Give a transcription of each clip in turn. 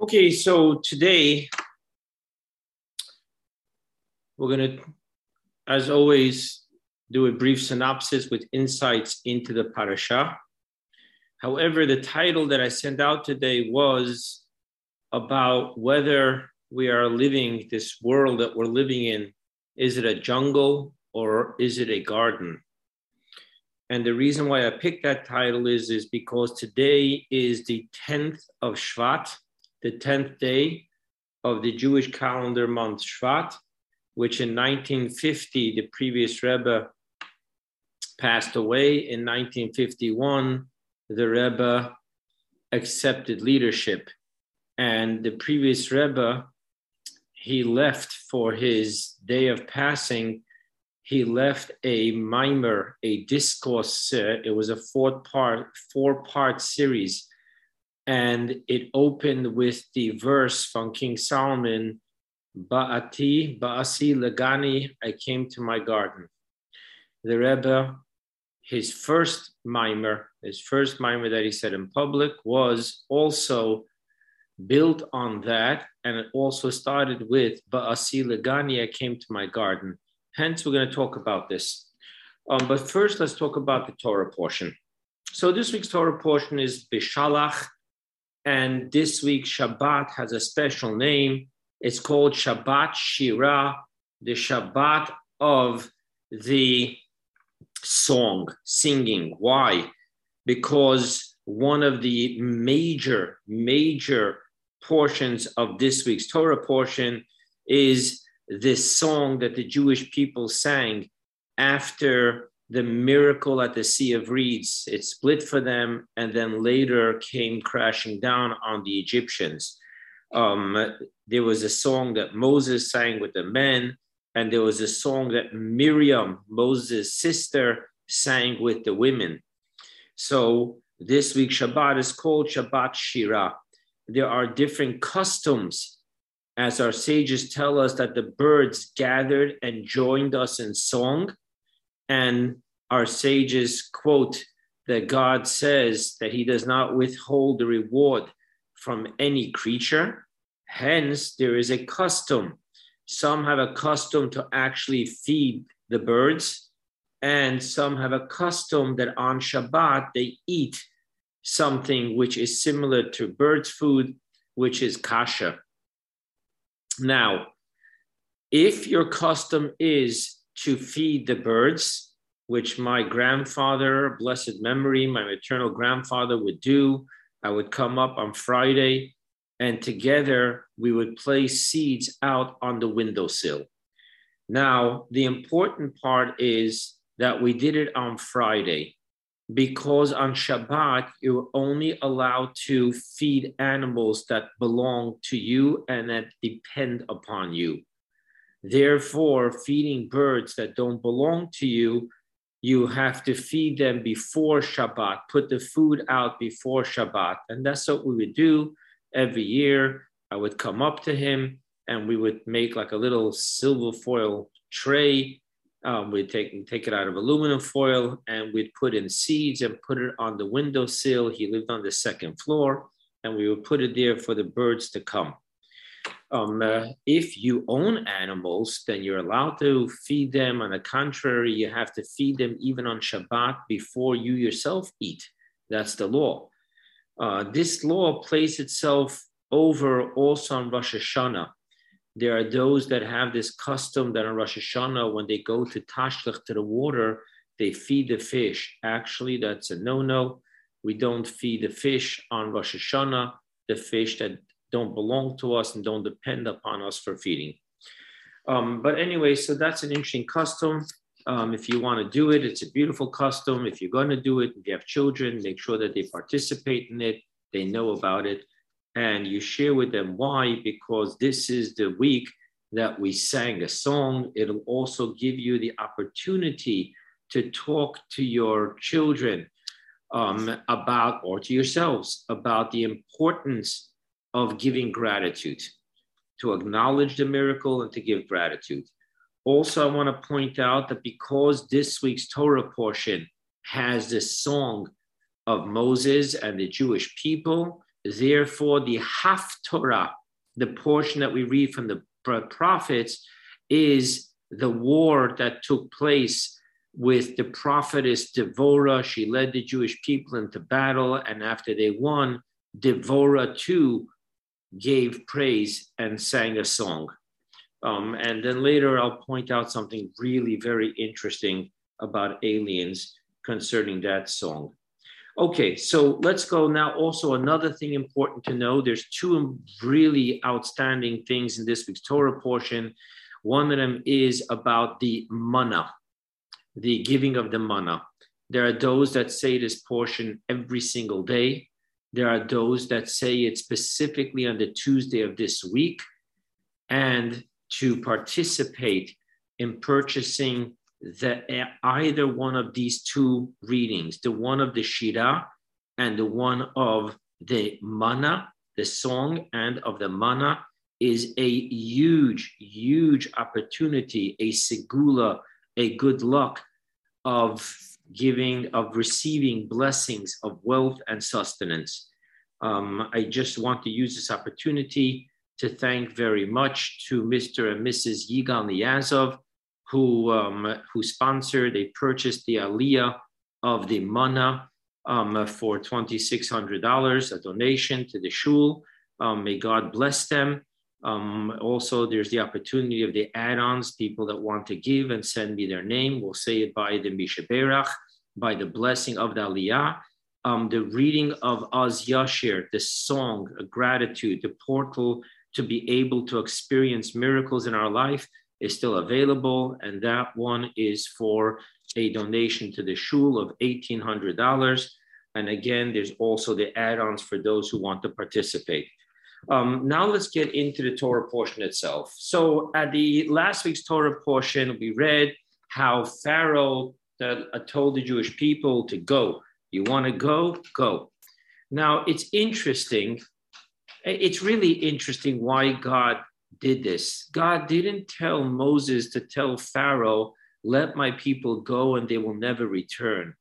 Okay, so today we're going to, as always, do a brief synopsis with insights into the parasha. However, the title that I sent out today was about whether we are living this world that we're living in. Is it a jungle or is it a garden? And the reason why I picked that title is, is because today is the 10th of Shvat, the 10th day of the Jewish calendar month Shvat, which in 1950, the previous Rebbe passed away. In 1951, the Rebbe accepted leadership. And the previous Rebbe, he left for his day of passing he left a maamar, a discourse. Uh, it was a four part, four part series. And it opened with the verse from King Solomon, Ba'ati, Ba'asi Lagani, I came to my garden. The Rebbe, his first maamar, his first maamar that he said in public was also built on that. And it also started with Ba'asi Lagani, I came to my garden. Hence, we're going to talk about this. Um, but first, let's talk about the Torah portion. So this week's Torah portion is Beshalach, and this week Shabbat has a special name. It's called Shabbat Shira, the Shabbat of the song, singing. Why? Because one of the major, major portions of this week's Torah portion is this song that the Jewish people sang after the miracle at the Sea of Reeds. It split for them and then later came crashing down on the Egyptians. Um, there was a song that Moses sang with the men, and there was a song that Miriam, Moses' sister, sang with the women. So this week Shabbat is called Shabbat Shira. There are different customs as our sages tell us that the birds gathered and joined us in song. And our sages quote that God says that he does not withhold the reward from any creature. Hence, there is a custom. Some have a custom to actually feed the birds, and some have a custom that on Shabbat they eat something which is similar to birds' food, which is kasha. Now, if your custom is to feed the birds, which my grandfather, blessed memory, my maternal grandfather would do, I would come up on Friday and together we would place seeds out on the windowsill. Now, the important part is that we did it on Friday because on Shabbat, you're only allowed to feed animals that belong to you and that depend upon you. Therefore, feeding birds that don't belong to you, you have to feed them before Shabbat, put the food out before Shabbat. And that's what we would do every year. I would come up to him and we would make like a little silver foil tray um, we'd take, take it out of aluminum foil and we'd put in seeds and put it on the windowsill. He lived on the second floor and we would put it there for the birds to come. Um, uh, if you own animals, then you're allowed to feed them. On the contrary, you have to feed them even on Shabbat before you yourself eat. That's the law. Uh, this law plays itself over also on Rosh Hashanah. There are those that have this custom that on Rosh Hashanah, when they go to Tashlich to the water, they feed the fish. Actually, that's a no-no. We don't feed the fish on Rosh Hashanah, the fish that don't belong to us and don't depend upon us for feeding. Um, but anyway, so that's an interesting custom. Um, if you want to do it, it's a beautiful custom. If you're going to do it, if you have children, make sure that they participate in it, they know about it and you share with them why, because this is the week that we sang a song. It'll also give you the opportunity to talk to your children um, about, or to yourselves, about the importance of giving gratitude, to acknowledge the miracle and to give gratitude. Also, I want to point out that because this week's Torah portion has the song of Moses and the Jewish people, Therefore, the Haftorah, the portion that we read from the prophets, is the war that took place with the prophetess Devorah. She led the Jewish people into battle, and after they won, Devorah too gave praise and sang a song. Um, and then later, I'll point out something really very interesting about aliens concerning that song. Okay, so let's go now. Also, another thing important to know there's two really outstanding things in this week's Torah portion. One of them is about the manna, the giving of the manna. There are those that say this portion every single day. There are those that say it specifically on the Tuesday of this week. And to participate in purchasing the, either one of these two readings, the one of the Shira and the one of the manna, the song and of the manna, is a huge, huge opportunity, a segula, a good luck of giving, of receiving blessings of wealth and sustenance. Um, I just want to use this opportunity to thank very much to Mr. and Mrs. Yigal Niyazov, who, um, who sponsored, they purchased the Aliyah of the manna um, for $2,600, a donation to the shul. Um, may God bless them. Um, also, there's the opportunity of the add-ons, people that want to give and send me their name. We'll say it by the Mishaberach, by the blessing of the Aliyah. Um, the reading of Az Yashir, the song, a gratitude, the portal to be able to experience miracles in our life is still available. And that one is for a donation to the shul of $1,800. And again, there's also the add ons for those who want to participate. Um, now let's get into the Torah portion itself. So at the last week's Torah portion, we read how Pharaoh told the Jewish people to go. You want to go? Go. Now it's interesting. It's really interesting why God did this. God didn't tell Moses to tell Pharaoh, let my people go and they will never return.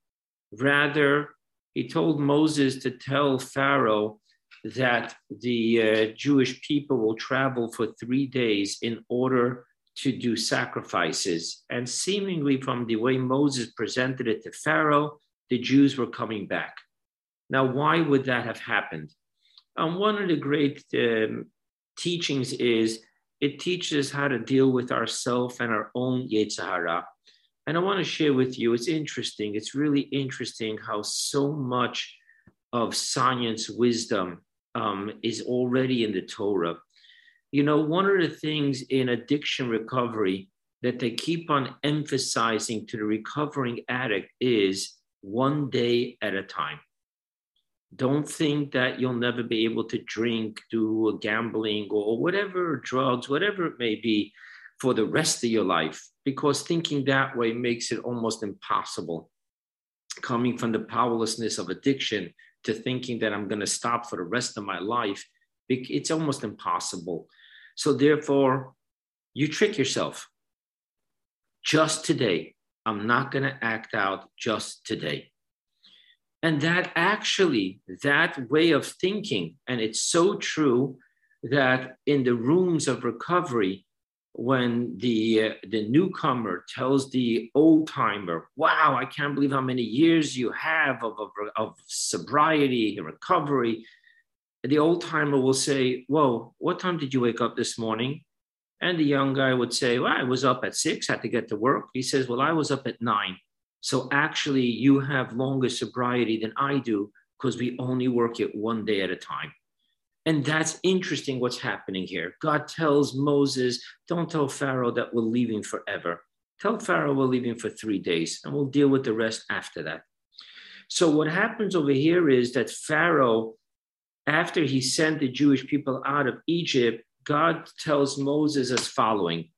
Rather, he told Moses to tell Pharaoh that the uh, Jewish people will travel for three days in order to do sacrifices. And seemingly, from the way Moses presented it to Pharaoh, the Jews were coming back. Now, why would that have happened? Um, one of the great um, teachings is it teaches how to deal with ourself and our own Yetzer Hara. And I want to share with you, it's interesting. It's really interesting how so much of science wisdom um, is already in the Torah. You know, one of the things in addiction recovery that they keep on emphasizing to the recovering addict is one day at a time. Don't think that you'll never be able to drink, do gambling, or whatever drugs, whatever it may be, for the rest of your life, because thinking that way makes it almost impossible. Coming from the powerlessness of addiction to thinking that I'm going to stop for the rest of my life, it's almost impossible. So, therefore, you trick yourself. Just today, I'm not going to act out just today. And that actually, that way of thinking, and it's so true that in the rooms of recovery, when the uh, the newcomer tells the old timer, "Wow, I can't believe how many years you have of, of, of sobriety recovery," the old timer will say, "Whoa, what time did you wake up this morning?" And the young guy would say, "Well, I was up at six, had to get to work." He says, "Well, I was up at nine. So actually, you have longer sobriety than I do because we only work it one day at a time. And that's interesting what's happening here. God tells Moses, Don't tell Pharaoh that we're leaving forever. Tell Pharaoh we're leaving for three days and we'll deal with the rest after that. So, what happens over here is that Pharaoh, after he sent the Jewish people out of Egypt, God tells Moses as following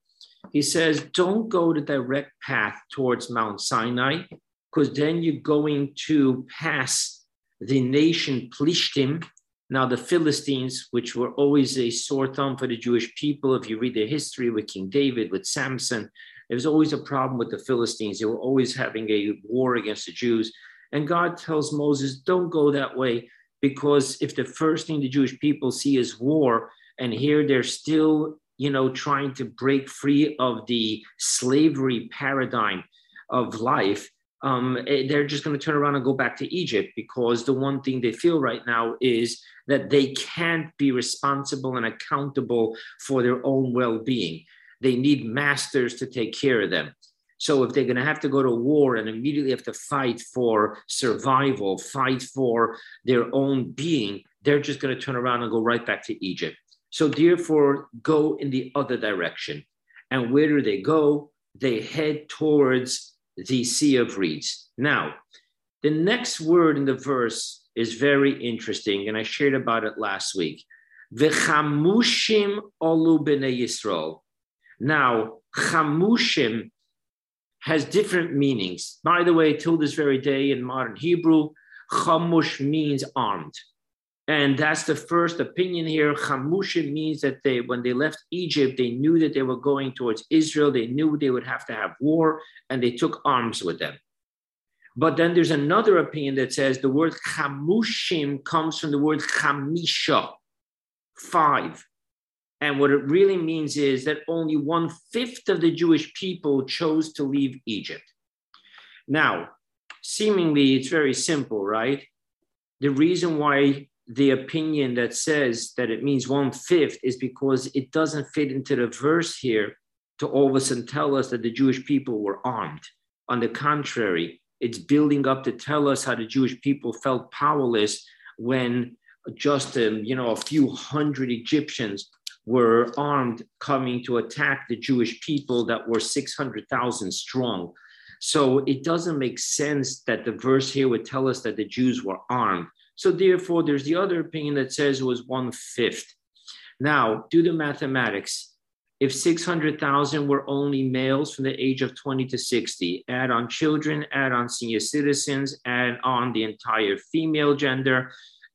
he says, don't go the direct path towards Mount Sinai, because then you're going to pass the nation Plishtim. Now, the Philistines, which were always a sore thumb for the Jewish people, if you read their history with King David, with Samson, there was always a problem with the Philistines. They were always having a war against the Jews. And God tells Moses, don't go that way. because if the first thing the Jewish people see is war, and here they're still, you know, trying to break free of the slavery paradigm of life, um, eh, they're just going to turn around and go back to Egypt because the one thing they feel right now is that they can't be responsible and accountable for their own well being. They need masters to take care of them. So if they're going to have to go to war and immediately have to fight for survival, fight for their own being, they're just going to turn around and go right back to Egypt. So therefore, go in the other direction. And where do they go? They head towards the Sea of Reeds. Now, the next word in the verse is very interesting, and I shared about it last week. V'chamushim olu b'nei Yisrael. Now, chamushim has different meanings. By the way, till this very day in modern Hebrew, chamush means armed. And that's the first opinion here. Chamushim means that they, when they left Egypt, they knew that they were going towards Israel. They knew they would have to have war, and they took arms with them. But then there's another opinion that says the word chamushim comes from the word chamisha, five. And what it really means is that only one fifth of the Jewish people chose to leave Egypt. Now, seemingly it's very simple, right? The reason why the opinion that says that it means one fifth is because it doesn't fit into the verse here to all of a sudden tell us that the Jewish people were armed. On the contrary, it's building up to tell us how the Jewish people felt powerless when just um, you know a few hundred Egyptians were armed coming to attack the Jewish people that were 600,000 strong. So it doesn't make sense that the verse here would tell us that the Jews were armed. So therefore, there's the other opinion that says it was one fifth. Now, do the mathematics. If 600,000 were only males from the age of 20 to 60, add on children, add on senior citizens, add on the entire female gender,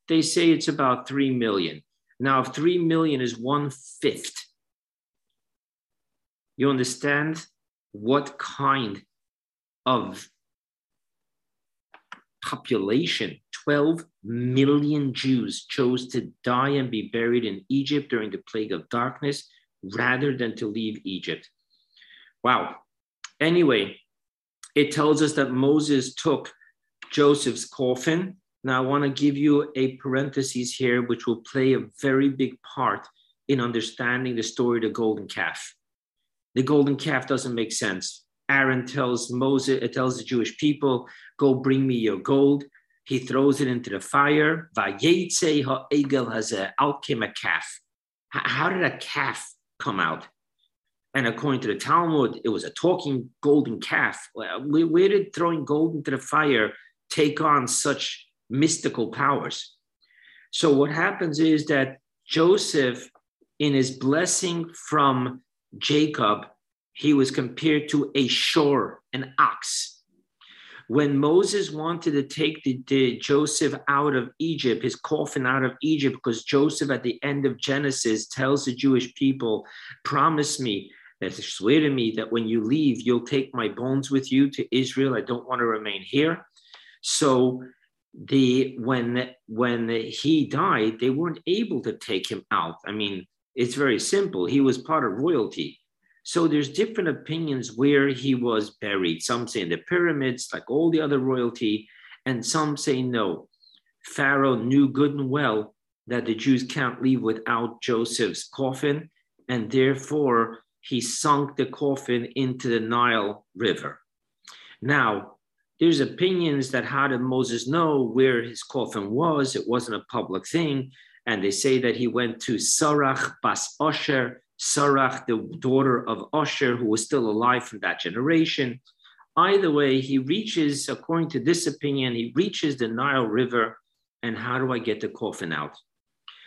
they say it's about 3 million. Now, if 3 million is one fifth, you understand what kind of population 12 million Jews chose to die and be buried in Egypt during the plague of darkness rather than to leave Egypt. Wow. Anyway, it tells us that Moses took Joseph's coffin. Now, I want to give you a parenthesis here, which will play a very big part in understanding the story of the golden calf. The golden calf doesn't make sense. Aaron tells Moses, it tells the Jewish people, go bring me your gold. He throws it into the fire. Out came a calf. How did a calf come out? And according to the Talmud, it was a talking golden calf. Where did throwing gold into the fire take on such mystical powers? So what happens is that Joseph, in his blessing from Jacob, he was compared to a shor, an ox when Moses wanted to take the, the, Joseph out of Egypt, his coffin out of Egypt, because Joseph at the end of Genesis tells the Jewish people, promise me that swear to me that when you leave, you'll take my bones with you to Israel. I don't want to remain here. So the when when he died, they weren't able to take him out. I mean, it's very simple. He was part of royalty. So there's different opinions where he was buried. Some say in the pyramids, like all the other royalty, and some say no. Pharaoh knew good and well that the Jews can't leave without Joseph's coffin, and therefore he sunk the coffin into the Nile River. Now, there's opinions that how did Moses know where his coffin was? It wasn't a public thing. And they say that he went to Sarach Bas Osher, Sarach, the daughter of Osher, who was still alive from that generation. Either way, he reaches, according to this opinion, he reaches the Nile River. And how do I get the coffin out?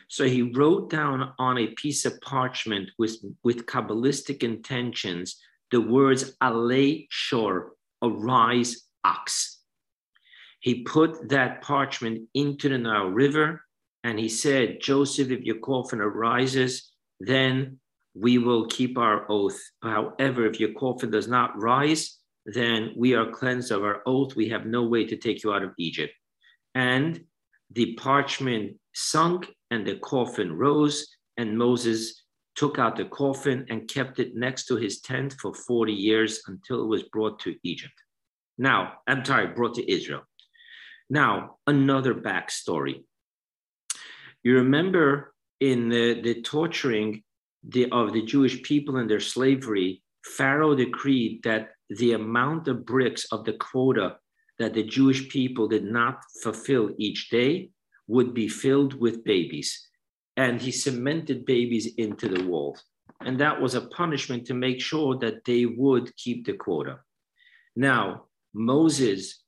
So he wrote down on a piece of parchment with, with Kabbalistic intentions the words Alei Shor, arise ox. He put that parchment into the Nile River and he said, Joseph, if your coffin arises, then we will keep our oath. However, if your coffin does not rise, then we are cleansed of our oath. We have no way to take you out of Egypt. And the parchment sunk and the coffin rose, and Moses took out the coffin and kept it next to his tent for 40 years until it was brought to Egypt. Now, I'm sorry, brought to Israel. Now, another backstory. You remember in the, the torturing the, of the Jewish people in their slavery, Pharaoh decreed that the amount of bricks of the quota that the Jewish people did not fulfill each day would be filled with babies. And he cemented babies into the walls. And that was a punishment to make sure that they would keep the quota. Now, Moses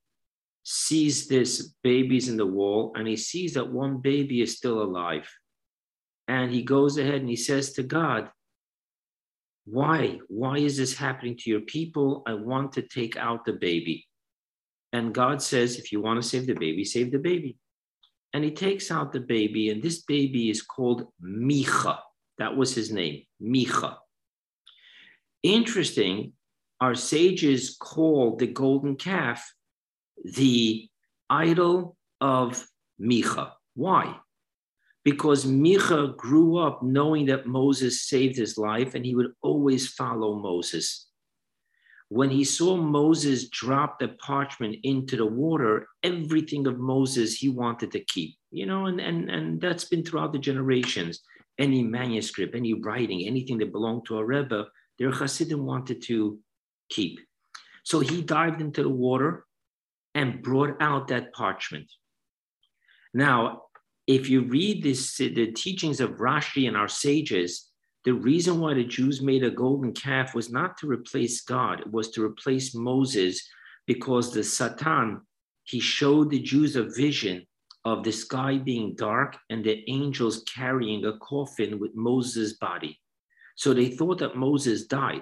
sees this babies in the wall and he sees that one baby is still alive. And he goes ahead and he says to God, Why? Why is this happening to your people? I want to take out the baby. And God says, If you want to save the baby, save the baby. And he takes out the baby, and this baby is called Micha. That was his name, Micha. Interesting, our sages call the golden calf the idol of Micha. Why? Because Micha grew up knowing that Moses saved his life and he would always follow Moses. When he saw Moses drop the parchment into the water, everything of Moses he wanted to keep, you know, and, and, and that's been throughout the generations. Any manuscript, any writing, anything that belonged to a Rebbe, their Hasidim wanted to keep. So he dived into the water and brought out that parchment. Now, if you read this, the teachings of Rashi and our sages, the reason why the Jews made a golden calf was not to replace God, it was to replace Moses because the Satan, he showed the Jews a vision of the sky being dark and the angels carrying a coffin with Moses' body. So they thought that Moses died.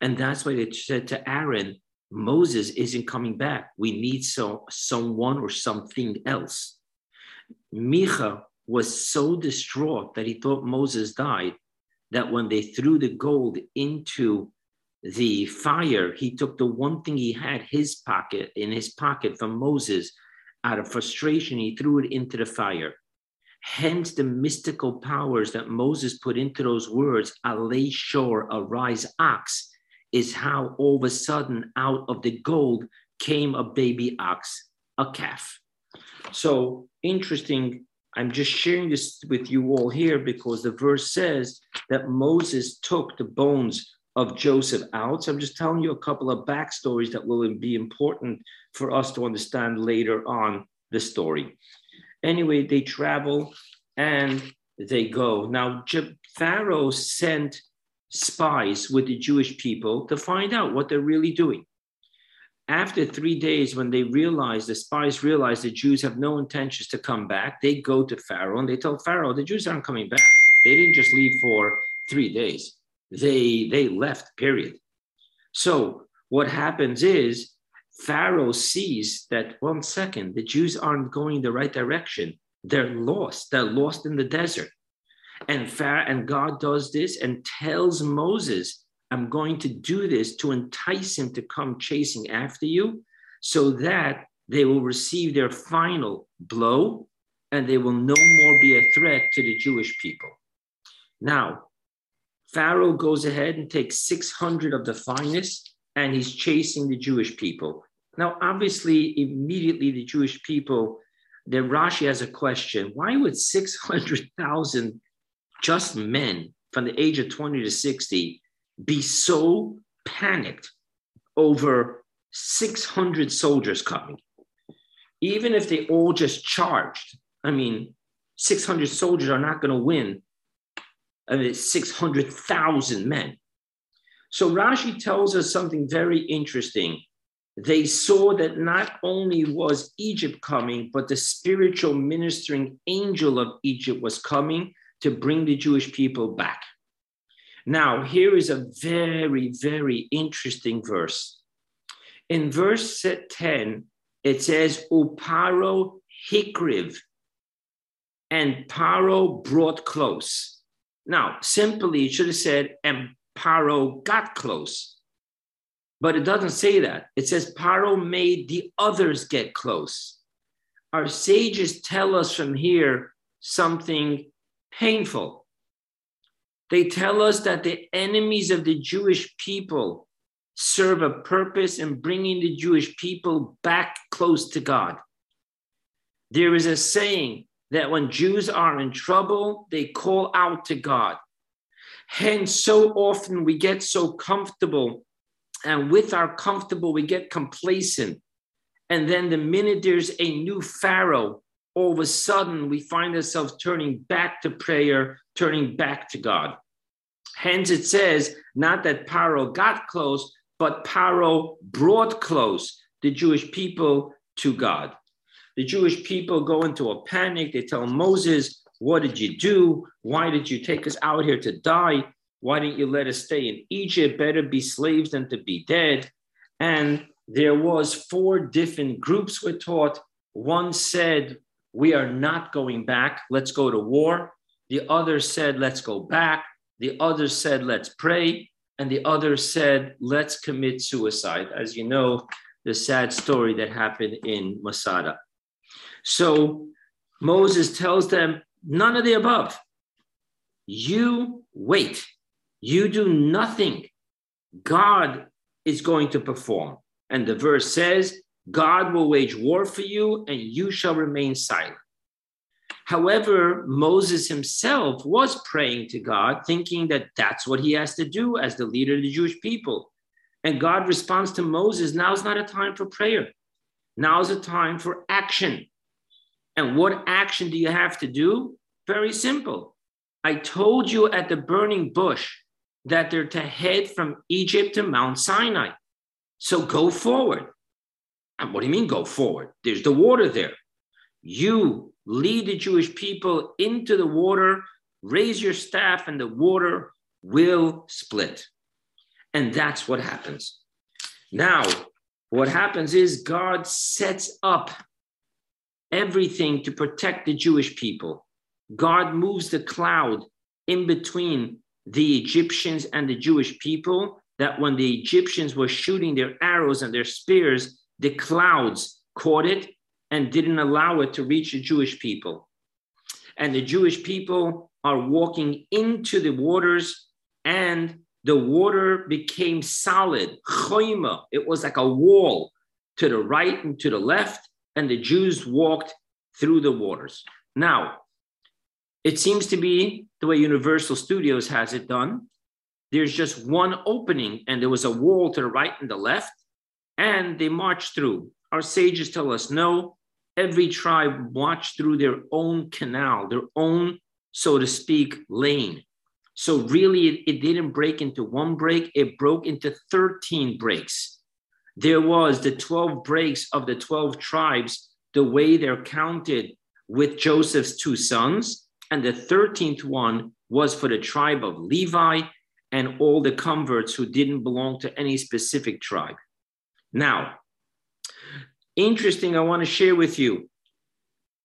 And that's why they said to Aaron, Moses isn't coming back. We need so, someone or something else. Micha was so distraught that he thought Moses died that when they threw the gold into the fire, he took the one thing he had his pocket in his pocket from Moses. Out of frustration, he threw it into the fire. Hence the mystical powers that Moses put into those words, "Alei Shor, arise ox, is how all of a sudden out of the gold came a baby ox, a calf. So interesting. I'm just sharing this with you all here because the verse says that Moses took the bones of Joseph out. So I'm just telling you a couple of backstories that will be important for us to understand later on the story. Anyway, they travel and they go. Now, Pharaoh sent spies with the Jewish people to find out what they're really doing. After three days, when they realize, the spies realize the Jews have no intentions to come back, they go to Pharaoh and they tell Pharaoh, the Jews aren't coming back. They didn't just leave for three days. They, they left, period. So what happens is Pharaoh sees that one second, the Jews aren't going the right direction. They're lost. They're lost in the desert. And, Pharaoh, and God does this and tells Moses, I'm going to do this to entice him to come chasing after you so that they will receive their final blow and they will no more be a threat to the Jewish people. Now, Pharaoh goes ahead and takes 600 of the finest and he's chasing the Jewish people. Now, obviously, immediately the Jewish people, the Rashi has a question why would 600,000 just men from the age of 20 to 60 be so panicked over 600 soldiers coming? Even if they all just charged, I mean, 600 soldiers are not going to win I mean, 600,000 men. So Rashi tells us something very interesting. They saw that not only was Egypt coming, but the spiritual ministering angel of Egypt was coming to bring the Jewish people back. Now, here is a very, very interesting verse. In verse 10, it says, Uparo hikriv, and Paro brought close. Now, simply, it should have said, and Paro got close. But it doesn't say that. It says Paro made the others get close. our sages tell us from here something painful. They tell us that the enemies of the Jewish people serve a purpose in bringing the Jewish people back close to God. There is a saying that when Jews are in trouble, they call out to God. Hence, so often we get so comfortable, and with our comfortable, we get complacent. And then the minute there's a new Pharaoh, all of a sudden we find ourselves turning back to prayer, turning back to God. Hence, it says not that Paro got close, but Paro brought close the Jewish people to God. The Jewish people go into a panic. They tell Moses, What did you do? Why did you take us out here to die? Why didn't you let us stay in Egypt? Better be slaves than to be dead. And there was four different groups were taught. One said, We are not going back. Let's go to war. The other said, Let's go back. The other said, Let's pray. And the other said, Let's commit suicide. As you know, the sad story that happened in Masada. So Moses tells them, None of the above. You wait. You do nothing. God is going to perform. And the verse says, God will wage war for you, and you shall remain silent. However, Moses himself was praying to God, thinking that that's what he has to do as the leader of the Jewish people. And God responds to Moses now is not a time for prayer. now is a time for action. And what action do you have to do? Very simple. I told you at the burning bush that they're to head from Egypt to Mount Sinai. So go forward. And what do you mean go forward? There's the water there. You lead the Jewish people into the water, raise your staff, and the water will split. And that's what happens. Now, what happens is God sets up everything to protect the Jewish people. God moves the cloud in between the Egyptians and the Jewish people that when the Egyptians were shooting their arrows and their spears, the clouds caught it and didn't allow it to reach the Jewish people. And the Jewish people are walking into the waters, and the water became solid. Choima, it was like a wall to the right and to the left, and the Jews walked through the waters. Now, it seems to be the way Universal Studios has it done there's just one opening and there was a wall to the right and the left, and they marched through. Our sages tell us no, every tribe watched through their own canal, their own, so to speak, lane. So really, it, it didn't break into one break, it broke into 13 breaks. There was the 12 breaks of the 12 tribes, the way they're counted with Joseph's two sons. And the 13th one was for the tribe of Levi, and all the converts who didn't belong to any specific tribe. Now, interesting, I want to share with you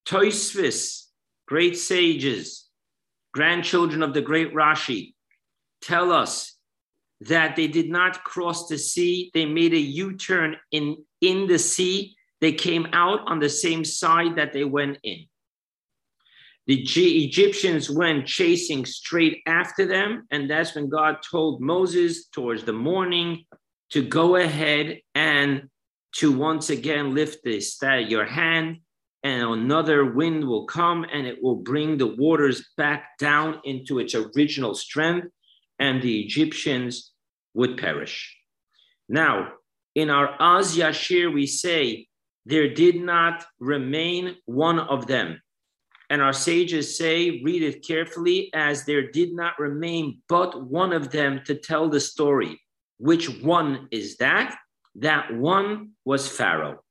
Toisvis, great sages, grandchildren of the great Rashi, tell us that they did not cross the sea. They made a U turn in, in the sea. They came out on the same side that they went in. The G- Egyptians went chasing straight after them. And that's when God told Moses towards the morning to go ahead and to once again lift this, that your hand, and another wind will come and it will bring the waters back down into its original strength, and the Egyptians would perish. Now, in our Az Yashir, we say, there did not remain one of them. And our sages say, read it carefully, as there did not remain but one of them to tell the story. Which one is that? That one was Pharaoh.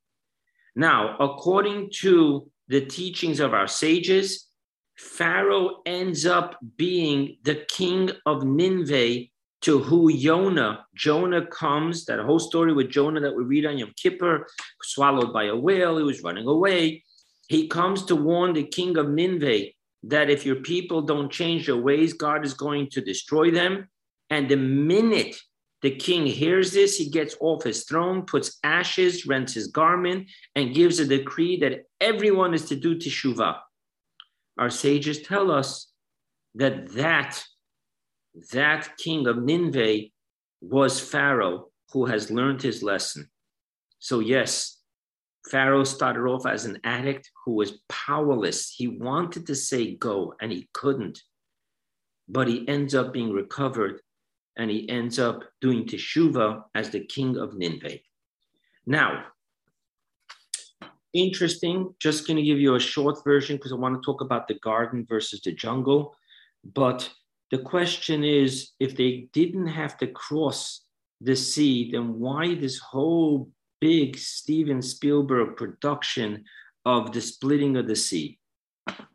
Now, according to the teachings of our sages, Pharaoh ends up being the king of Nineveh to who Jonah, Jonah comes, that whole story with Jonah that we read on Yom Kippur, swallowed by a whale, he was running away. He comes to warn the king of Nineveh that if your people don't change their ways, God is going to destroy them. And the minute The king hears this, he gets off his throne, puts ashes, rents his garment, and gives a decree that everyone is to do teshuvah. Our sages tell us that that, that king of Nineveh was Pharaoh who has learned his lesson. So, yes, Pharaoh started off as an addict who was powerless. He wanted to say go and he couldn't, but he ends up being recovered and he ends up doing teshuva as the king of Nineveh. Now, interesting, just going to give you a short version because I want to talk about the garden versus the jungle. But the question is if they didn't have to cross the sea, then why this whole big Steven Spielberg production of the splitting of the sea?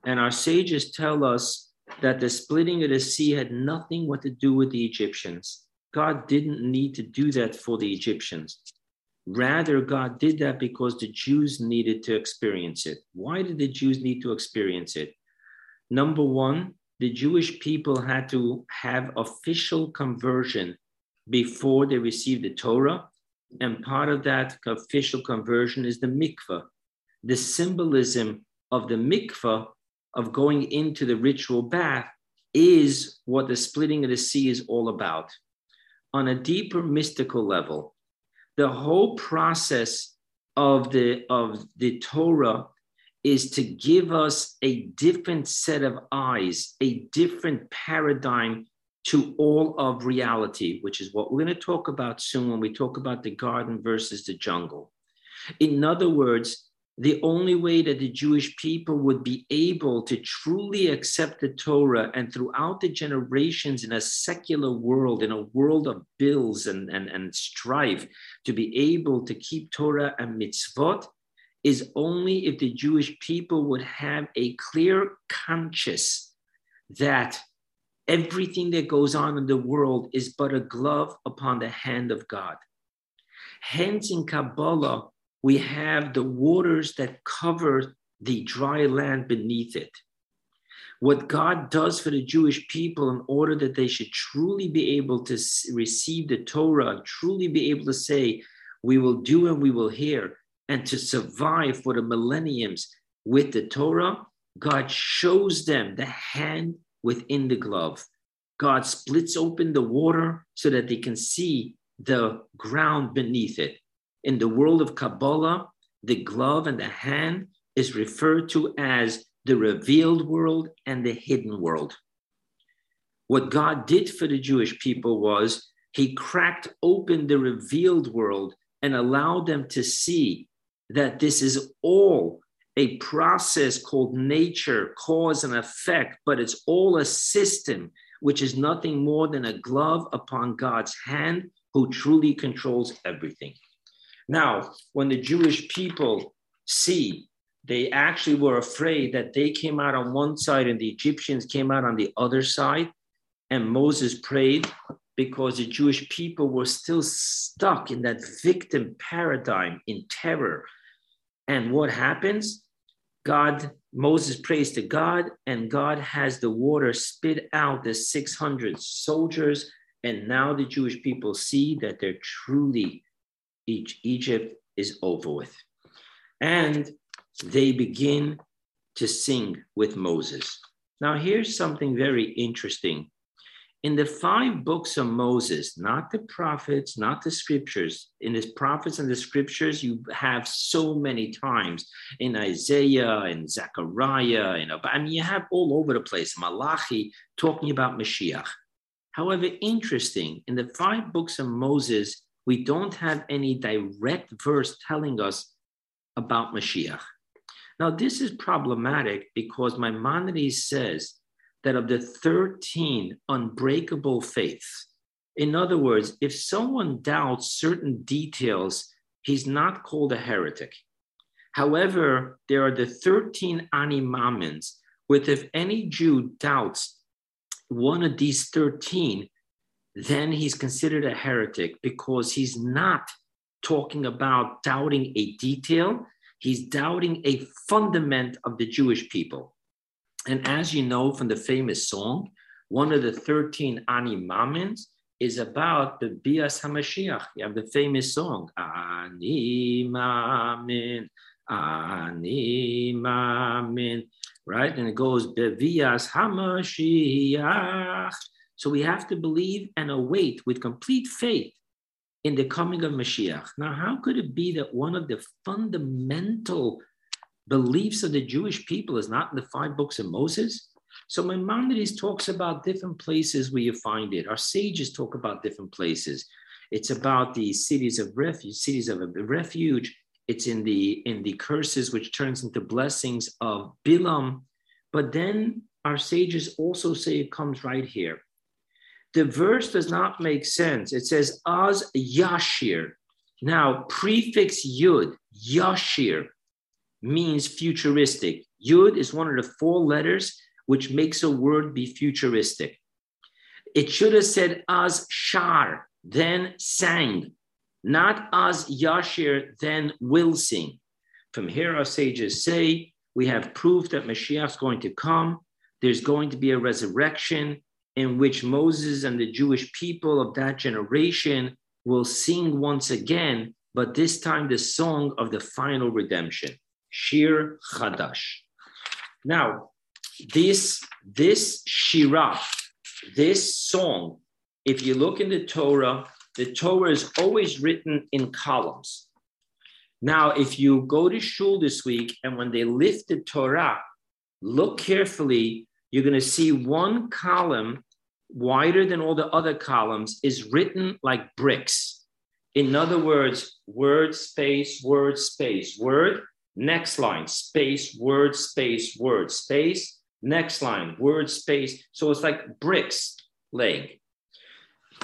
And our sages tell us that the splitting of the sea had nothing what to do with the Egyptians. God didn't need to do that for the Egyptians. Rather, God did that because the Jews needed to experience it. Why did the Jews need to experience it? Number one, the Jewish people had to have official conversion before they received the Torah. And part of that official conversion is the mikveh. The symbolism of the mikveh, of going into the ritual bath, is what the splitting of the sea is all about. On a deeper mystical level, the whole process of the, of the Torah is to give us a different set of eyes, a different paradigm to all of reality, which is what we're going to talk about soon when we talk about the garden versus the jungle. In other words, the only way that the Jewish people would be able to truly accept the Torah and throughout the generations in a secular world, in a world of bills and, and, and strife, to be able to keep Torah and mitzvot is only if the Jewish people would have a clear conscience that everything that goes on in the world is but a glove upon the hand of God. Hence, in Kabbalah, we have the waters that cover the dry land beneath it. What God does for the Jewish people in order that they should truly be able to receive the Torah, truly be able to say, We will do and we will hear, and to survive for the millenniums with the Torah, God shows them the hand within the glove. God splits open the water so that they can see the ground beneath it. In the world of Kabbalah, the glove and the hand is referred to as the revealed world and the hidden world. What God did for the Jewish people was he cracked open the revealed world and allowed them to see that this is all a process called nature, cause and effect, but it's all a system which is nothing more than a glove upon God's hand who truly controls everything. Now, when the Jewish people see, they actually were afraid that they came out on one side and the Egyptians came out on the other side. And Moses prayed because the Jewish people were still stuck in that victim paradigm in terror and what happens? God, Moses prays to God, and God has the water spit out the 600 soldiers. And now the Jewish people see that they're truly, Egypt is over with. And they begin to sing with Moses. Now, here's something very interesting in the five books of Moses, not the prophets, not the scriptures, in the prophets and the scriptures, you have so many times in Isaiah and Zechariah, and I mean, you have all over the place, Malachi talking about Mashiach. However, interesting, in the five books of Moses, we don't have any direct verse telling us about Mashiach. Now, this is problematic because Maimonides says that of the 13 unbreakable faiths, in other words, if someone doubts certain details, he's not called a heretic. However, there are the 13 Ani Maamins, with if any Jew doubts one of these 13, then he's considered a heretic because he's not talking about doubting a detail, he's doubting a fundament of the Jewish people. And as you know from the famous song, one of the 13 Ani Maamins is about the Bias HaMashiach. You have the famous song, Ani Mamin, Ani Mamin, right? And it goes, Bevias HaMashiach. So we have to believe and await with complete faith in the coming of Mashiach. Now, how could it be that one of the fundamental beliefs of the Jewish people is not in the five books of Moses? So Maimonides talks about different places where you find it. Our sages talk about different places. It's about the cities of refuge, cities of refuge. It's in the in the curses which turns into blessings of Bilam. But then our sages also say it comes right here. The verse does not make sense. It says Az Yashir. Now, prefix Yud, Yashir, means futuristic. Yud is one of the four letters which makes a word be futuristic. It should have said Az shar, then sang, not Az yashir, then will sing. From here, our sages say we have proof that Mashiach is going to come. There's going to be a resurrection in which Moses and the Jewish people of that generation will sing once again, but this time the song of the final redemption, Shir Chadash. Now, this this shirah, this song, if you look in the Torah, the Torah is always written in columns. Now, if you go to shul this week and when they lift the Torah, look carefully, you're going to see one column wider than all the other columns is written like bricks. In other words, word, space, word, space, word, next line, space, word, space, word, space, Next line, word space. So it's like bricks laying.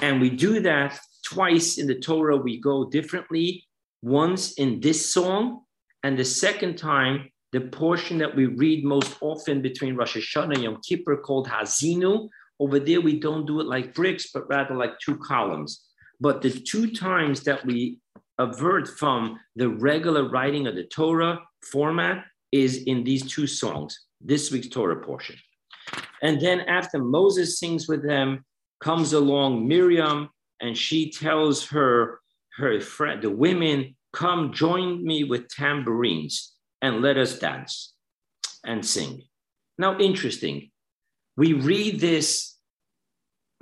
And we do that twice in the Torah. We go differently, once in this song, and the second time, the portion that we read most often between Rosh Hashanah and Yom Kippur called Haazinu. Over there, we don't do it like bricks, but rather like two columns. But the two times that we avert from the regular writing of the Torah format is in these two songs this week's Torah portion. And then after Moses sings with them, comes along Miriam, and she tells her her friend, the women, come join me with tambourines and let us dance and sing. Now, interesting. We read this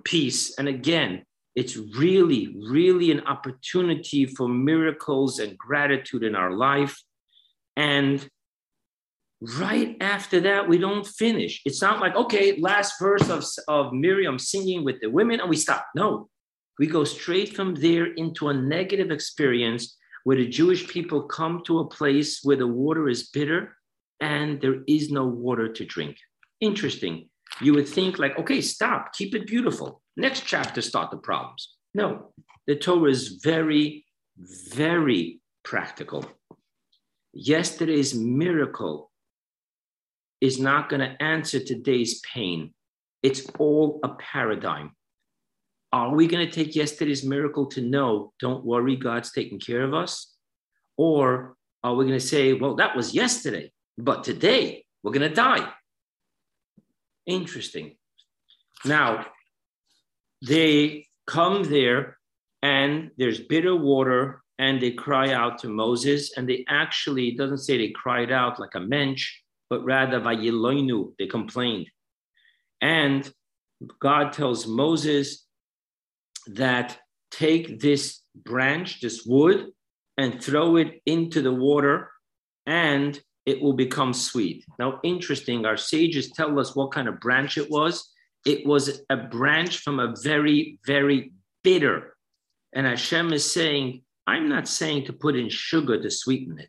piece, and again, it's really, really an opportunity for miracles and gratitude in our life. And right after that, we don't finish. It's not like, okay, last verse of, of Miriam singing with the women and we stop. No, we go straight from there into a negative experience where the Jewish people come to a place where the water is bitter and there is no water to drink. Interesting. You would think, like, okay, stop, keep it beautiful. Next chapter, start the problems. No, the Torah is very, very practical. Yesterday's miracle is not going to answer today's pain. It's all a paradigm. Are we going to take yesterday's miracle to know, don't worry, God's taking care of us? Or are we going to say, well, that was yesterday, but today we're going to die? Interesting. Now, they come there and there's bitter water and they cry out to Moses. And they actually, it doesn't say they cried out like a mensch, but rather vayiloinu, they complained. And God tells Moses that take this branch, this wood, and throw it into the water, and it will become sweet. Now, interesting, our sages tell us what kind of branch it was. It was a branch from a very, very bitter. And Hashem is saying, I'm not saying to put in sugar to sweeten it.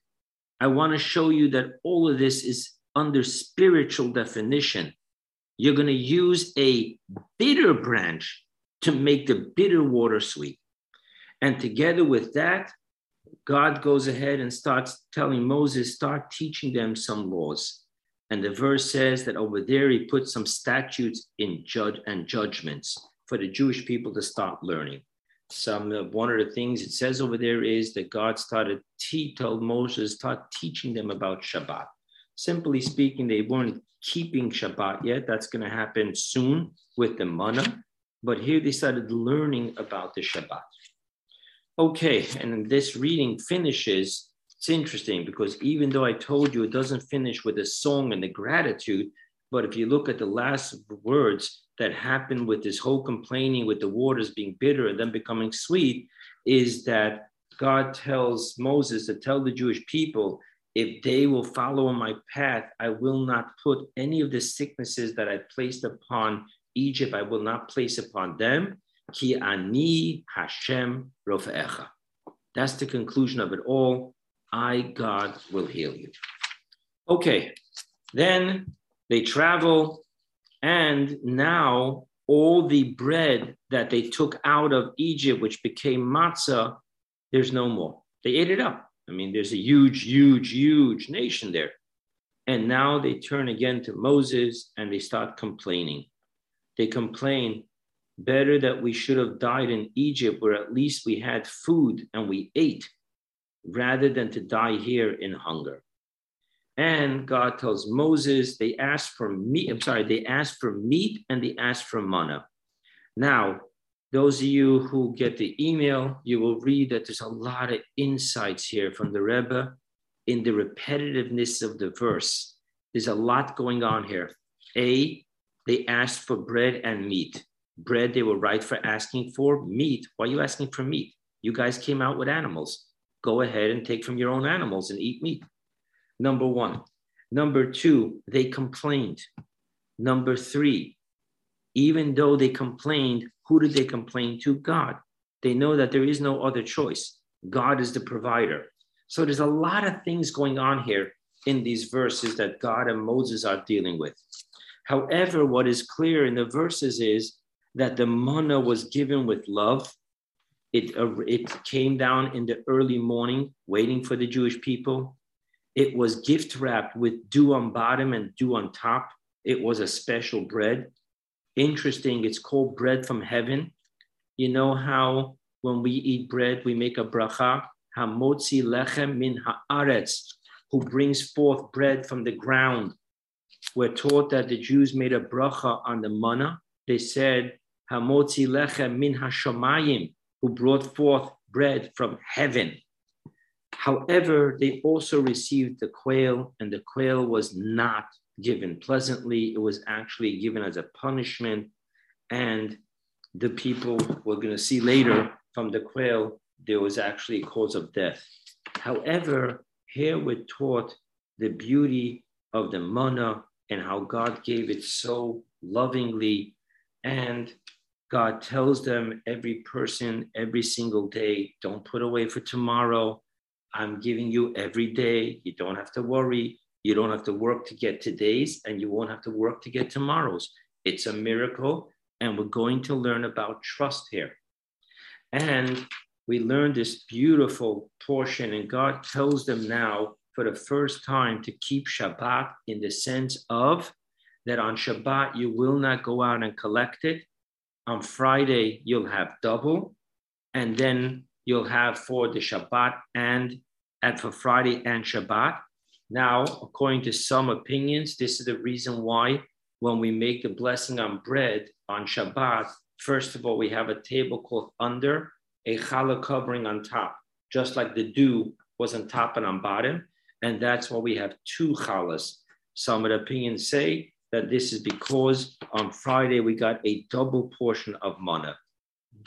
I want to show you that all of this is under spiritual definition, you're going to use a bitter branch to make the bitter water sweet. And together with that, God goes ahead and starts telling Moses, start teaching them some laws. And the verse says that over there he put some statutes in judge and judgments for the Jewish people to start learning. Some uh, one of the things it says over there is that God started he told Moses start teaching them about Shabbat. Simply speaking, they weren't keeping Shabbat yet. That's going to happen soon with the manna. but here they started learning about the Shabbat. Okay, and this reading finishes. It's interesting because even though I told you it doesn't finish with a song and the gratitude, but if you look at the last words that happened with this whole complaining with the waters being bitter and then becoming sweet, is that God tells Moses to tell the Jewish people, if they will follow my path, I will not put any of the sicknesses that I placed upon Egypt, I will not place upon them. Ki ani Hashem rofecha. That's the conclusion of it all. I, God, will heal you. Okay, then they travel, and now all the bread that they took out of Egypt, which became matzah, there's no more. They ate it up. I mean, there's a huge, huge, huge nation there. And now they turn again to Moses and they start complaining. They complain, better that we should have died in Egypt where at least we had food and we ate rather than to die here in hunger. And God tells Moses, they asked for meat. I'm sorry, they asked for meat and they asked for manna. Now, those of you who get the email, you will read that there's a lot of insights here from the Rebbe in the repetitiveness of the verse. There's a lot going on here. A, they asked for bread and meat. Bread, they were right for asking for. Meat, why are you asking for meat? You guys came out with animals. Go ahead and take from your own animals and eat meat. Number one. Number two, they complained. Number three, even though they complained, who did they complain to? God. They know that there is no other choice. God is the provider. So there's a lot of things going on here in these verses that God and Moses are dealing with. However, what is clear in the verses is that the manna was given with love. It, uh, it came down in the early morning, waiting for the Jewish people. It was gift wrapped with dew on bottom and dew on top. It was a special bread. Interesting, it's called bread from heaven. You know how when we eat bread, we make a bracha, hamotzi lechem min haaretz, who brings forth bread from the ground. We're taught that the Jews made a bracha on the manna. They said, hamotzi lechem min hashamayim, who brought forth bread from heaven. However, they also received the quail, and the quail was not given pleasantly. It was actually given as a punishment. And the people we're going to see later from the quail, there was actually a cause of death. However, here we're taught the beauty of the manna and how God gave it so lovingly. And God tells them, every person, every single day, don't put away for tomorrow. I'm giving you every day. You don't have to worry. You don't have to work to get today's, and you won't have to work to get tomorrow's. It's a miracle. And we're going to learn about trust here. And we learned this beautiful portion, and God tells them now for the first time to keep Shabbat in the sense of that on Shabbat you will not go out and collect it. On Friday, you'll have double. And then you'll have for the Shabbat and and for Friday and Shabbat. Now, according to some opinions, this is the reason why when we make the blessing on bread on Shabbat, first of all, we have a tablecloth under, a challah covering on top, just like the dew was on top and on bottom. And that's why we have two challahs. Some of the opinions say that this is because on Friday we got a double portion of manna.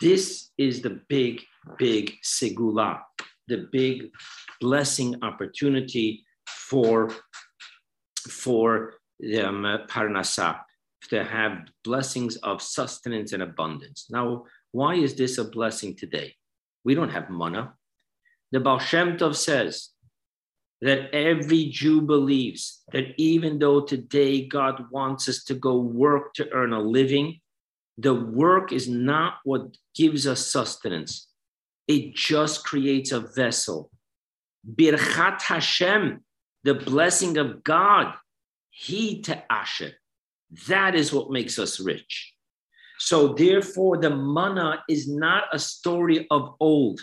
This is the big, big segula, the big blessing opportunity for, for um, parnasa, to have blessings of sustenance and abundance. Now, why is this a blessing today? We don't have manna. The Baal Shem Tov says that every Jew believes that even though today God wants us to go work to earn a living, the work is not what gives us sustenance. It just creates a vessel. Birchat Hashem, the blessing of God, hi ta'ashir. That is what makes us rich. So, therefore, the manna is not a story of old,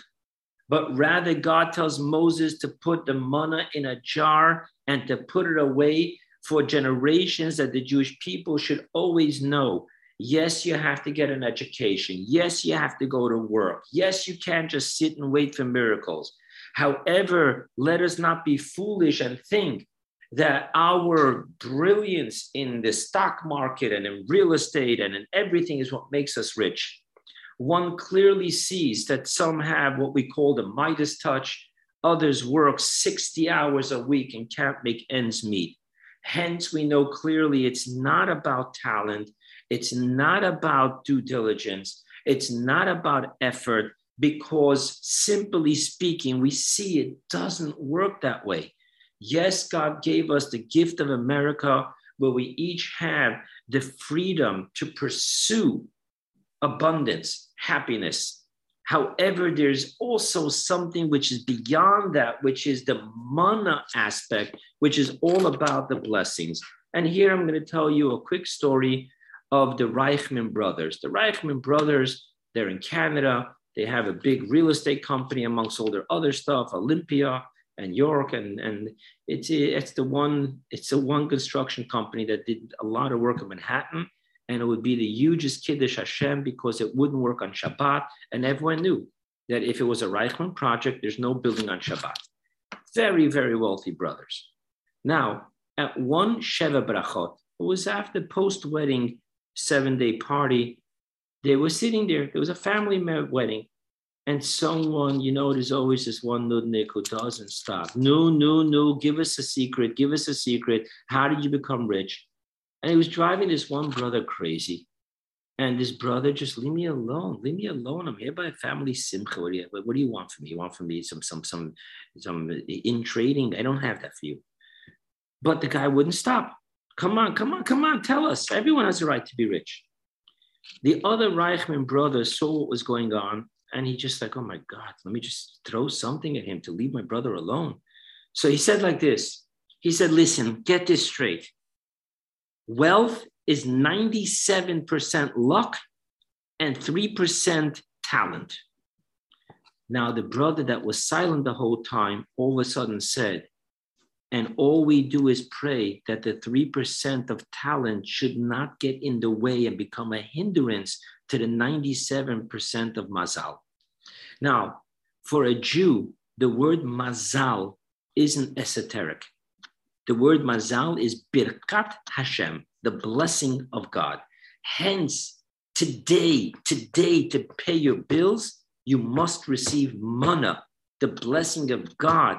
but rather God tells Moses to put the manna in a jar and to put it away for generations that the Jewish people should always know Yes, you have to get an education. Yes, you have to go to work. Yes, you can't just sit and wait for miracles. However, let us not be foolish and think that our brilliance in the stock market and in real estate and in everything is what makes us rich. One clearly sees that some have what we call the Midas touch, others work 60 hours a week and can't make ends meet. Hence, we know clearly it's not about talent, it's not about due diligence, it's not about effort, because simply speaking, we see it doesn't work that way. Yes, God gave us the gift of America where we each have the freedom to pursue abundance, happiness. However, there's also something which is beyond that, which is the manna aspect, which is all about the blessings. And here I'm going to tell you a quick story of the Reichman brothers. The Reichman brothers, they're in Canada. They have a big real estate company amongst all their other stuff, Olympia and York, and and it's it's the one it's the one construction company that did a lot of work in Manhattan, and it would be the hugest kiddush Hashem because it wouldn't work on Shabbat, and everyone knew that if it was a Reichman project, there's no building on Shabbat. Very very wealthy brothers. Now at one Sheva Brachot, it was after post wedding seven day party. They were sitting there. It was a family wedding and someone, you know, there's always this one nudnik who doesn't stop. No, no, no, give us a secret, give us a secret. How did you become rich? And he was driving this one brother crazy. And this brother just leave me alone, leave me alone. I'm here by a family simcha. What do you, what do you want from me? You want from me some some some some in trading? I don't have that for you. But the guy wouldn't stop. Come on, come on, come on, tell us. Everyone has a right to be rich. The other Reichman brothers saw what was going on and he just like, oh my God, let me just throw something at him to leave my brother alone. So he said like this. He said, listen, get this straight. Wealth is 97% luck and 3% talent. Now, the brother that was silent the whole time all of a sudden said, and all we do is pray that the 3% of talent should not get in the way and become a hindrance to the 97% of mazal. Now, for a Jew, the word mazal isn't esoteric. The word mazal is birkat Hashem, the blessing of God. Hence, today, today, to pay your bills, you must receive manna, the blessing of God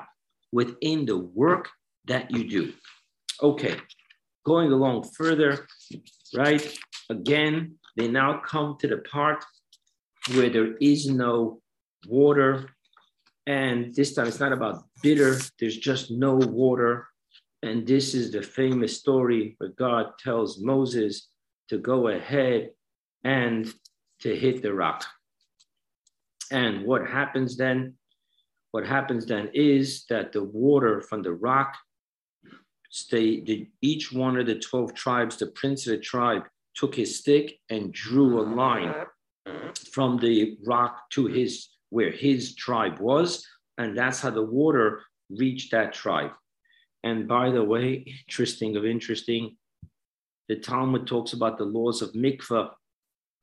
within the work that you do. Okay, going along further, right? Again, they now come to the part where there is no water. And this time it's not about bitter, there's just no water. And this is the famous story where God tells Moses to go ahead and to hit the rock. And what happens then? What happens then is that the water from the rock stay the, each one of the 12 tribes, the prince of the tribe took his stick and drew a line from the rock to his where his tribe was, and that's how the water reached that tribe. And by the way, interesting of interesting, the Talmud talks about the laws of mikvah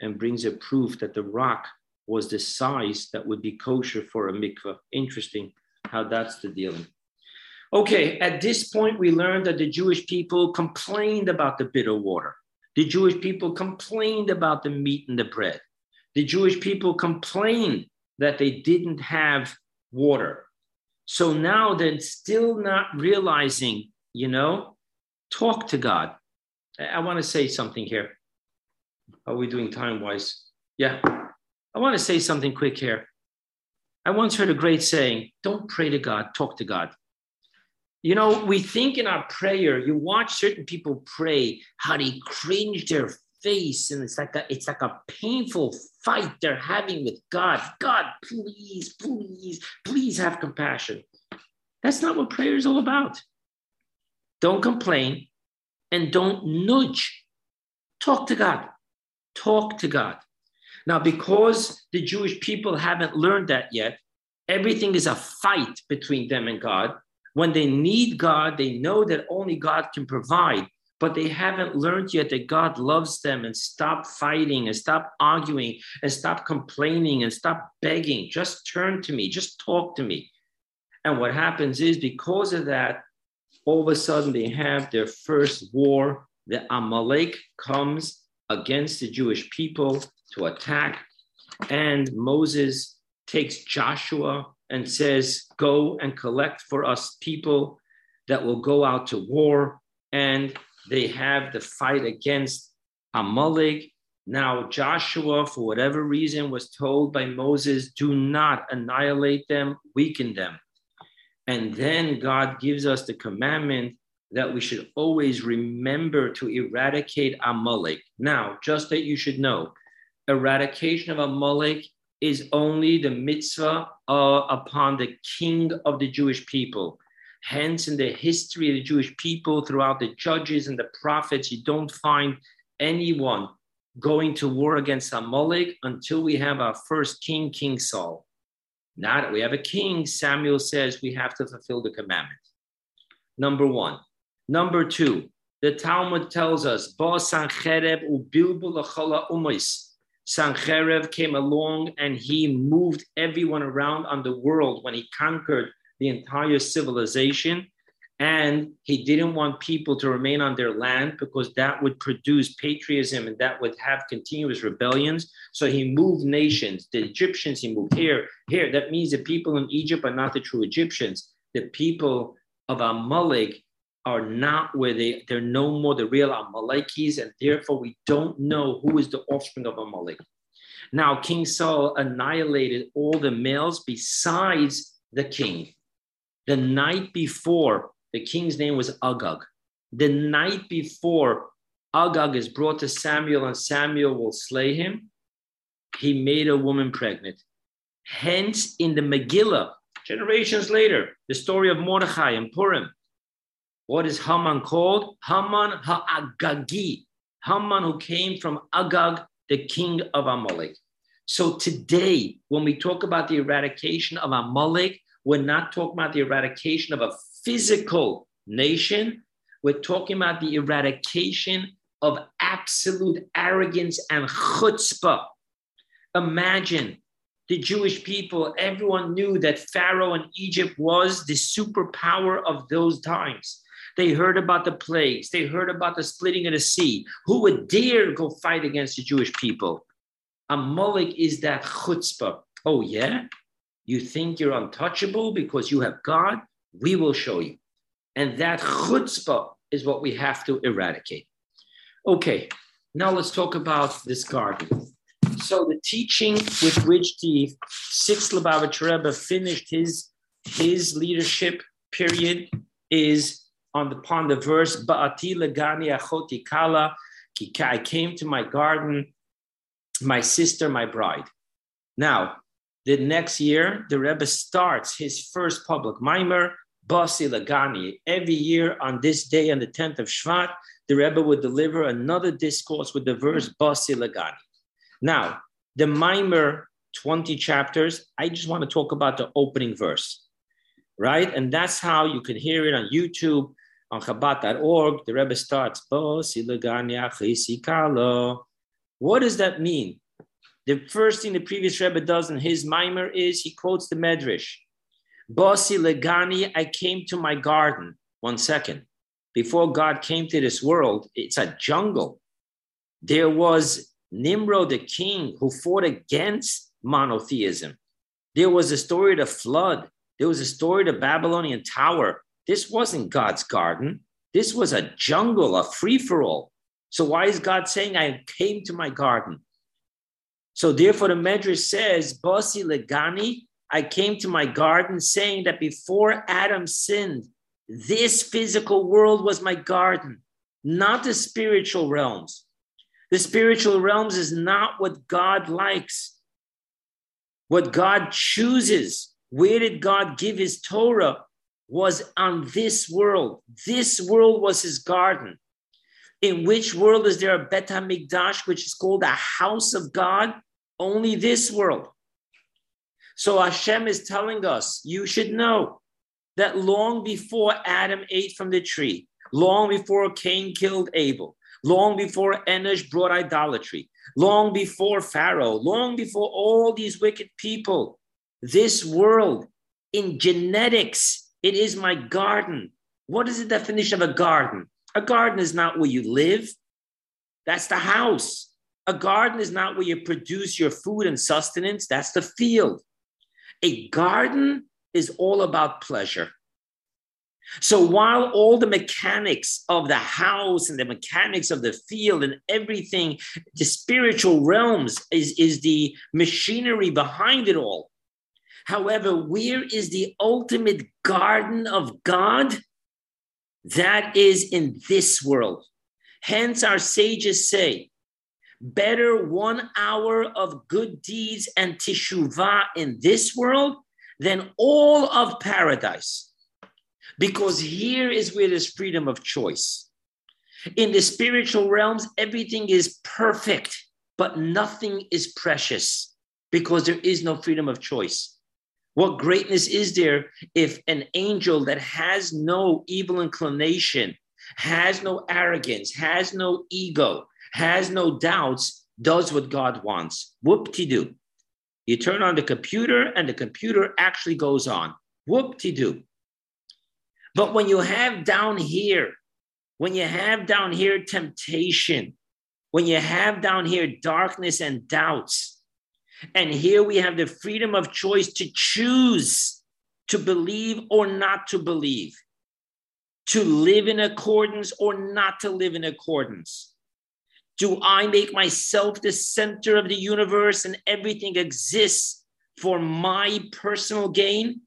and brings a proof that the rock was the size that would be kosher for a mikvah. Interesting how that's the dealing. Okay, at this point, we learned that the Jewish people complained about the bitter water. The Jewish people complained about the meat and the bread. The Jewish people complained that they didn't have water. So now they're still not realizing, you know, talk to God. I want to say something here. Are we doing time wise? Yeah. I want to say something quick here. I once heard a great saying don't pray to God, talk to God. You know, we think in our prayer, you watch certain people pray, how they cringe their face and it's like a it's like a painful fight they're having with god. God please please please have compassion. That's not what prayer is all about. Don't complain and don't nudge. Talk to god. Talk to god. Now because the jewish people haven't learned that yet everything is a fight between them and god. When they need god they know that only god can provide but they haven't learned yet that God loves them and stop fighting and stop arguing and stop complaining and stop begging. Just turn to me, just talk to me. And what happens is because of that, all of a sudden they have their first war. The Amalek comes against the Jewish people to attack. And Moses takes Joshua and says, Go and collect for us people that will go out to war. And they have the fight against Amalek. Now, Joshua, for whatever reason, was told by Moses, Do not annihilate them, weaken them. And then God gives us the commandment that we should always remember to eradicate Amalek. Now, just that you should know, eradication of Amalek is only the mitzvah uh, upon the king of the Jewish people. Hence, in the history of the Jewish people, throughout the judges and the prophets, you don't find anyone going to war against Amalek until we have our first king, King Saul. Now that we have a king, Samuel says we have to fulfill the commandment. Number one. Number two, the Talmud tells us, Ba Sanchereb Sancherev came along and he moved everyone around on the world when he conquered the entire civilization. And he didn't want people to remain on their land because that would produce patriotism and that would have continuous rebellions. So he moved nations. The Egyptians, he moved here, here. That means the people in Egypt are not the true Egyptians. The people of Amalek are not where they, they're no more the real Amalekis, and therefore we don't know who is the offspring of Amalek. Now, King Saul annihilated all the males besides the king. The night before, the king's name was Agag. The night before Agag is brought to Samuel and Samuel will slay him, he made a woman pregnant. Hence, in the Megillah, generations later, the story of Mordechai and Purim, what is Haman called? Haman Ha'agagi. Haman who came from Agag, the king of Amalek. So today, when we talk about the eradication of Amalek, we're not talking about the eradication of a physical nation. We're talking about the eradication of absolute arrogance and chutzpah. Imagine the Jewish people, everyone knew that Pharaoh in Egypt was the superpower of those times. They heard about the plagues, they heard about the splitting of the sea. Who would dare go fight against the Jewish people? A Amalek is that chutzpah. Oh, yeah? You think you're untouchable because you have God? We will show you. And that chutzpah is what we have to eradicate. Okay, now let's talk about this garden. So the teaching with which the sixth Lubavitch Rebbe finished his, his leadership period is on the, upon the verse, Ba'ati legani achoti kala, I came to my garden, my sister, my bride. Now, the next year, the Rebbe starts his first public maamar, Basi Lagani. Every year on this day, on the 10th of Shvat, the Rebbe would deliver another discourse with the verse Basi Lagani. Now, the maamar, 20 chapters, I just want to talk about the opening verse, right? And that's how you can hear it on YouTube, on Chabad.org. The Rebbe starts, Basi Lagani What does that mean? The first thing the previous Rebbe does in his maamar is he quotes the Medrash. Basi legani, I came to my garden. One second. Before God came to this world, it's a jungle. There was Nimrod, the king, who fought against monotheism. There was a story of the flood. There was a story of the Babylonian tower. This wasn't God's garden. This was a jungle, a free for all. So why is God saying, I came to my garden? So therefore, the Medrash says, Basi legani, I came to my garden saying that before Adam sinned, this physical world was my garden, not the spiritual realms. The spiritual realms is not what God likes, what God chooses. Where did God give his Torah? Was on this world. This world was his garden. In which world is there a Bet HaMikdash, which is called a house of God? Only this world. So Hashem is telling us, you should know that long before Adam ate from the tree, long before Cain killed Abel, long before Enosh brought idolatry, long before Pharaoh, long before all these wicked people. This world in genetics, it is my garden. What is the definition of a garden? A garden is not where you live, that's the house. A garden is not where you produce your food and sustenance, that's the field. A garden is all about pleasure. So while all the mechanics of the house and the mechanics of the field and everything, the spiritual realms is, is the machinery behind it all. However, where is the ultimate garden of God? That is in this world. Hence, our sages say, better one hour of good deeds and teshuvah in this world than all of paradise. Because here is where there's freedom of choice. In the spiritual realms, everything is perfect, but nothing is precious because there is no freedom of choice. What greatness is there if an angel that has no evil inclination, has no arrogance, has no ego, has no doubts, does what God wants? Whoop de doo. You turn on the computer and the computer actually goes on. Whoop de doo. But when you have down here, when you have down here temptation, when you have down here darkness and doubts, and here we have the freedom of choice to choose to believe or not to believe, to live in accordance or not to live in accordance. Do I make myself the center of the universe and everything exists for my personal gain?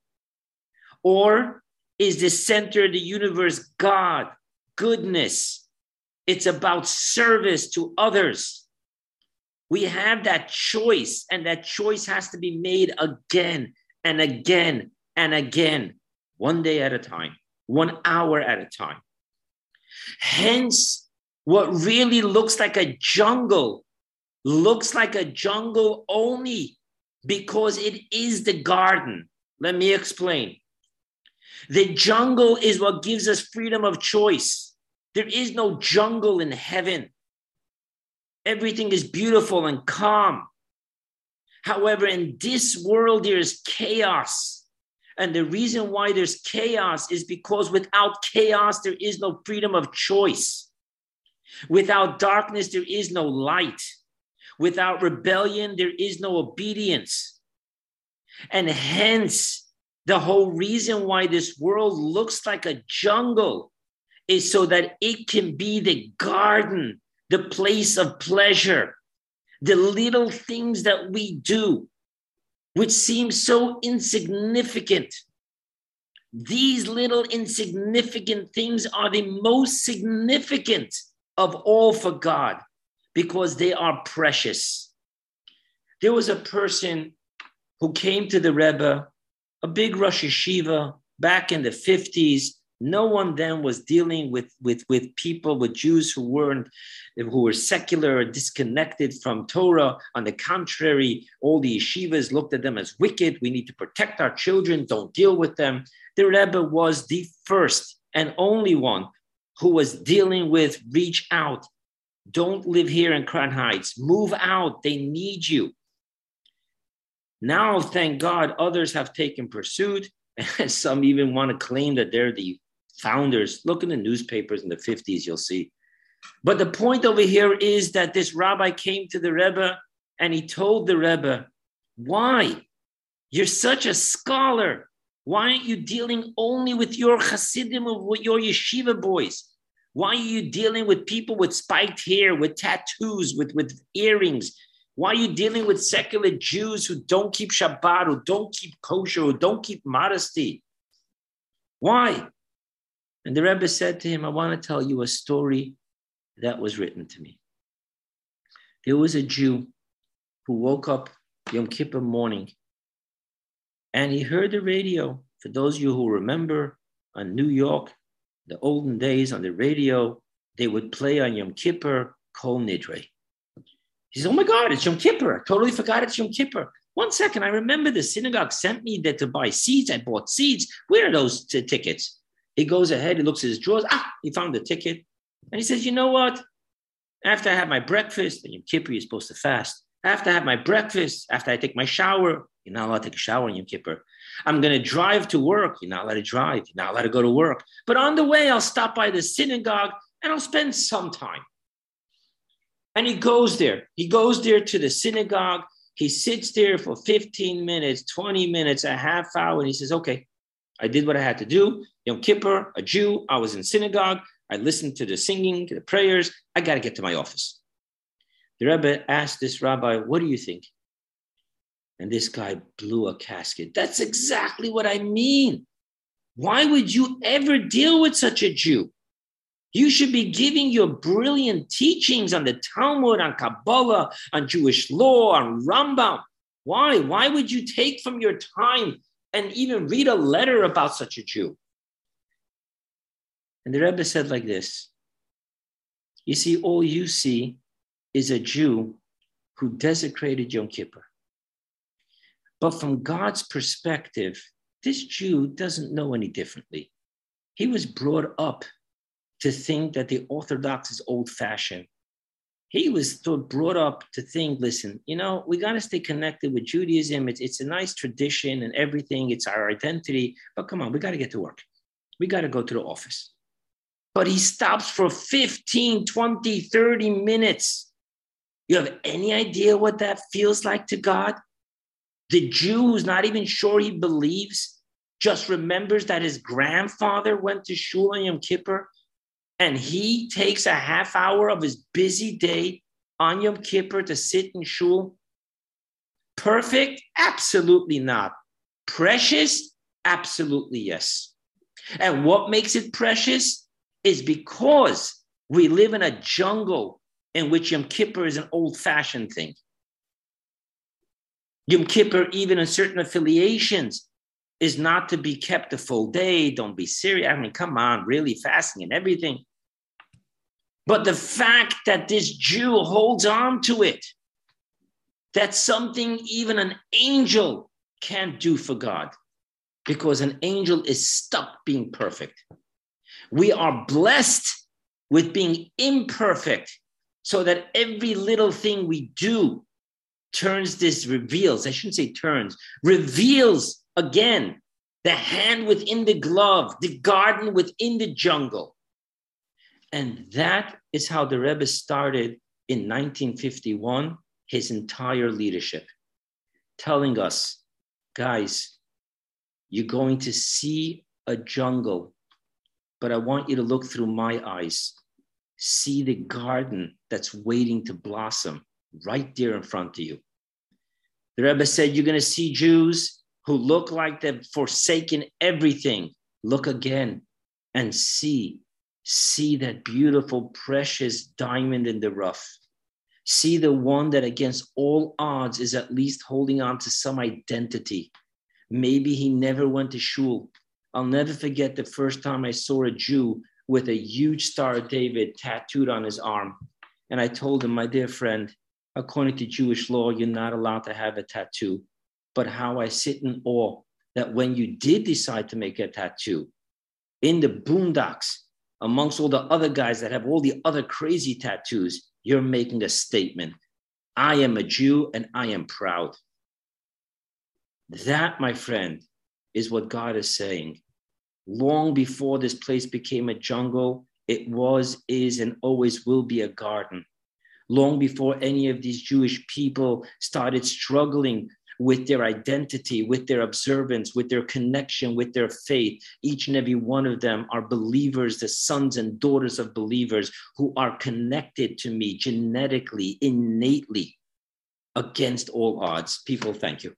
Or is the center of the universe God, goodness? It's about service to others. We have that choice, and that choice has to be made again and again and again, one day at a time, one hour at a time. Hence, what really looks like a jungle looks like a jungle only because it is the garden. Let me explain. The jungle is what gives us freedom of choice. There is no jungle in heaven. Everything is beautiful and calm. However, in this world, there is chaos. And the reason why there's chaos is because without chaos, there is no freedom of choice. Without darkness, there is no light. Without rebellion, there is no obedience. And hence, the whole reason why this world looks like a jungle is so that it can be the garden, the place of pleasure, the little things that we do, which seem so insignificant. These little insignificant things are the most significant of all for God because they are precious. There was a person who came to the Rebbe, a big Rosh Yeshiva back in the 50s. No one then was dealing with, with, with people, with Jews who weren't, who were secular or disconnected from Torah. On the contrary, all the yeshivas looked at them as wicked. We need to protect our children, don't deal with them. The Rebbe was the first and only one who was dealing with reach out. Don't live here in Crown Heights. Move out. They need you. Now, thank God, others have taken pursuit. Some even want to claim that they're the founders. Look in the newspapers in the 50s, you'll see. But the point over here is that this rabbi came to the Rebbe and he told the Rebbe, Why? You're such a scholar. Why aren't you dealing only with your Hasidim or your yeshiva boys? Why are you dealing with people with spiked hair, with tattoos, with, with earrings? Why are you dealing with secular Jews who don't keep Shabbat, who don't keep kosher, who don't keep modesty? Why? And the Rebbe said to him, I want to tell you a story that was written to me. There was a Jew who woke up Yom Kippur morning and he heard the radio. For those of you who remember on New York, the olden days on the radio, they would play on Yom Kippur, Kol Nidre. He says, Oh my God, it's Yom Kippur. I totally forgot it's Yom Kippur. One second, I remember the synagogue sent me there to buy seeds. I bought seeds. Where are those t- tickets? He goes ahead, he looks at his drawers. Ah, he found the ticket. And he says, You know what? After I have my breakfast, and Yom Kippur, you're supposed to fast. After I have my breakfast, after I take my shower, you're not allowed to take a shower in Yom Kippur. I'm going to drive to work. You're not allowed to drive. You're not allowed to go to work. But on the way, I'll stop by the synagogue and I'll spend some time. And he goes there. He goes there to the synagogue. He sits there for 15 minutes, 20 minutes, a half hour, and he says, Okay, I did what I had to do. Yom Kippur, a Jew, I was in synagogue. I listened to the singing, the prayers. I got to get to my office. The Rebbe asked this rabbi, What do you think? And this guy blew a casket. That's exactly what I mean. Why would you ever deal with such a Jew? You should be giving your brilliant teachings on the Talmud, on Kabbalah, on Jewish law, on Rambam. Why? Why would you take from your time and even read a letter about such a Jew? And the Rebbe said like this You see, all you see is a Jew who desecrated Yom Kippur. But from God's perspective, this Jew doesn't know any differently. He was brought up to think that the Orthodox is old fashioned. He was brought up to think, listen, you know, we got to stay connected with Judaism. It's, it's a nice tradition and everything, it's our identity. But come on, we got to get to work. We got to go to the office. But he stops for 15, 20, 30 minutes. You have any idea what that feels like to God? The Jew who's not even sure he believes just remembers that his grandfather went to Shul on Yom Kippur and he takes a half hour of his busy day on Yom Kippur to sit in shul. Perfect? Absolutely not. Precious? Absolutely yes. And what makes it precious is because we live in a jungle in which Yom Kippur is an old fashioned thing. Yom Kippur, even in certain affiliations, is not to be kept a full day. Don't be serious. I mean, come on, really fasting and everything. But the fact that this Jew holds on to it, that's something even an angel can't do for God because an angel is stuck being perfect. We are blessed with being imperfect so that every little thing we do turns this, reveals, I shouldn't say turns, reveals Again, the hand within the glove, the garden within the jungle. And that is how the Rebbe started in 1951 his entire leadership, telling us, guys, you're going to see a jungle, but I want you to look through my eyes. See the garden that's waiting to blossom right there in front of you. The Rebbe said, You're going to see Jews who look like they've forsaken everything, look again and see, see that beautiful, precious diamond in the rough. See the one that against all odds is at least holding on to some identity. Maybe he never went to shul. I'll never forget the first time I saw a Jew with a huge Star of David tattooed on his arm. And I told him, my dear friend, according to Jewish law, you're not allowed to have a tattoo but how I sit in awe that when you did decide to make a tattoo in the boondocks, amongst all the other guys that have all the other crazy tattoos, you're making a statement. I am a Jew and I am proud. That, my friend, is what God is saying. Long before this place became a jungle, it was, is, and always will be a garden. Long before any of these Jewish people started struggling with their identity, with their observance, with their connection, with their faith. Each and every one of them are believers, the sons and daughters of believers who are connected to me genetically, innately, against all odds. People, thank you.